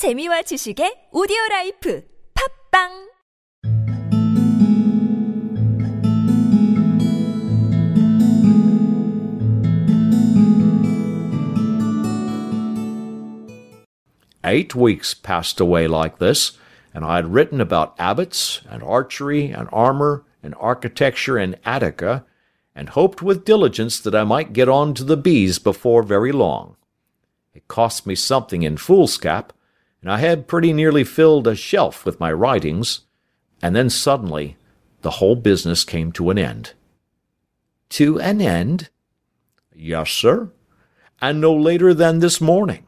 재미와 지식의 오디오 라이프 팝빵 Eight weeks passed away like this, and I had written about abbots, and archery, and armor, and architecture in Attica, and hoped with diligence that I might get on to the B's before very long. It cost me something in foolscap, and I had pretty nearly filled a shelf with my writings, and then suddenly the whole business came to an end. To an end? Yes, sir, and no later than this morning.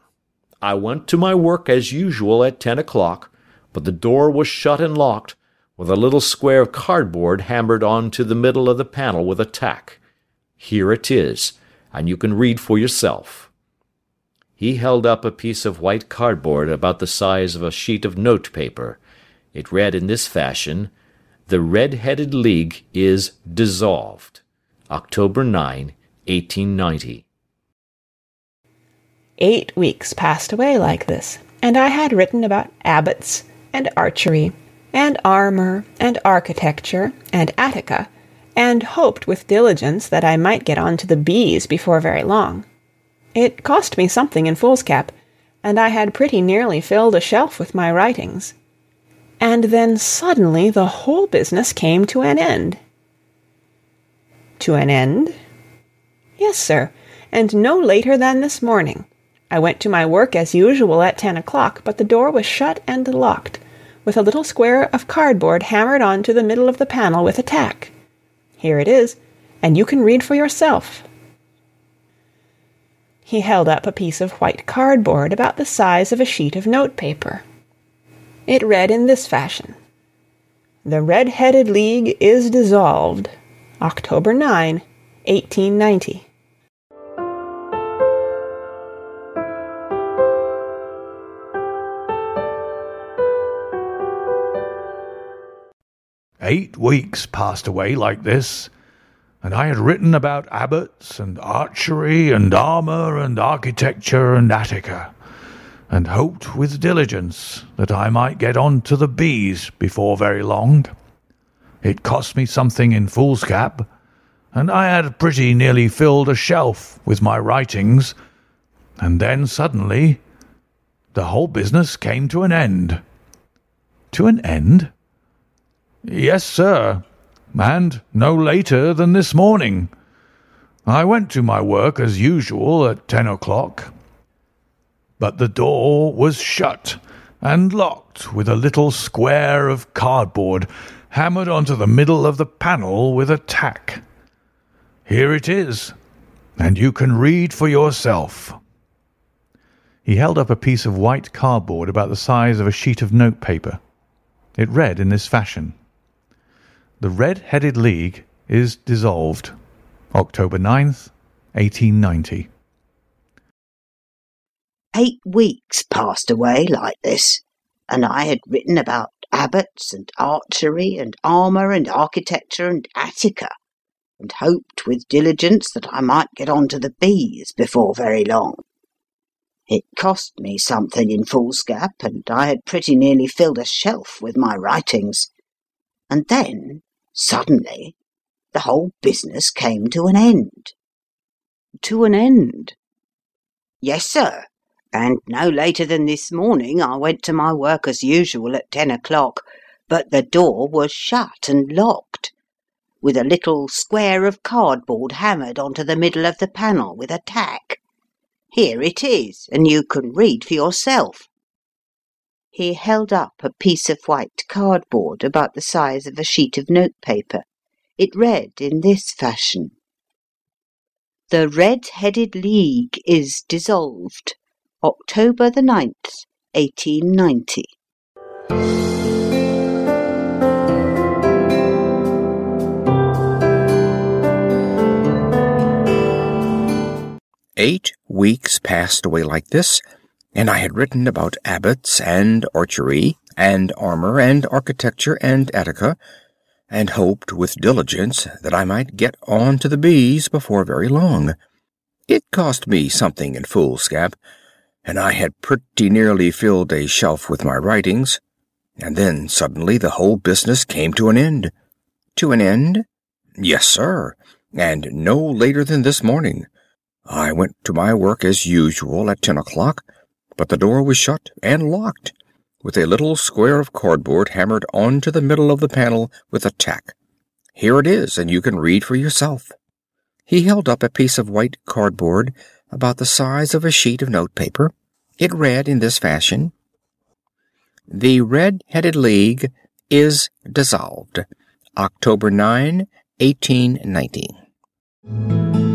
I went to my work as usual at ten o'clock, but the door was shut and locked, with a little square of cardboard hammered on to the middle of the panel with a tack. Here it is, and you can read for yourself. He held up a piece of white cardboard about the size of a sheet of note paper. It read in this fashion, The Red-Headed League is dissolved. October 9, 1890. Eight weeks passed away like this, and I had written about abbots, and archery, and armor, and architecture, and Attica, and hoped with diligence that I might get on to the B's before very long. It cost me something in foolscap, and I had pretty nearly filled a shelf with my writings. And then suddenly the whole business came to an end. To an end? Yes, sir, and no later than this morning. I went to my work as usual at ten o'clock, but the door was shut and locked, with a little square of cardboard hammered on to the middle of the panel with a tack. Here it is, and you can read for yourself. He held up a piece of white cardboard about the size of a sheet of note paper. It read in this fashion The Red Headed League is dissolved. October 9, 1890. Eight weeks passed away like this, and I had written about abbots and archery and armour and architecture and Attica, and hoped with diligence that I might get on to the B's before very long. It cost me something in foolscap, and I had pretty nearly filled a shelf with my writings, and then suddenly the whole business came to an end. To an end? Yes, sir, and no later than this morning. I went to my work as usual at ten o'clock, but the door was shut and locked with a little square of cardboard hammered onto the middle of the panel with a tack. Here it is, and you can read for yourself. He held up a piece of white cardboard about the size of a sheet of note paper. It read in this fashion the Red-Headed League is dissolved. October 9th, 1890. Eight weeks passed away like this, and I had written about abbots and archery and armour and architecture and Attica, and hoped with diligence that I might get on to the B's before very long. It cost me something in foolscap, and I had pretty nearly filled a shelf with my writings. And then Suddenly, the whole business came to an end. To an end? Yes, sir. And no later than this morning I went to my work as usual at ten o'clock, but the door was shut and locked, with a little square of cardboard hammered onto the middle of the panel with a tack. Here it is, and you can read for yourself. He held up a piece of white cardboard about the size of a sheet of note paper. It read in this fashion The Red Headed League is dissolved. October the 9th, 1890. Eight weeks passed away like this, and I had written about abbots and archery and armor and architecture and Attica, and hoped with diligence that I might get on to the B's before very long. It cost me something in foolscap, and I had pretty nearly filled a shelf with my writings, and then suddenly the whole business came to an end. To an end? Yes, sir, and no later than this morning. I went to my work as usual at ten o'clock, but the door was shut and locked, with a little square of cardboard hammered onto the middle of the panel with a tack. Here it is, and you can read for yourself. He held up a piece of white cardboard about the size of a sheet of notepaper. It read in this fashion: The Red Headed League is dissolved. October 9, 1890.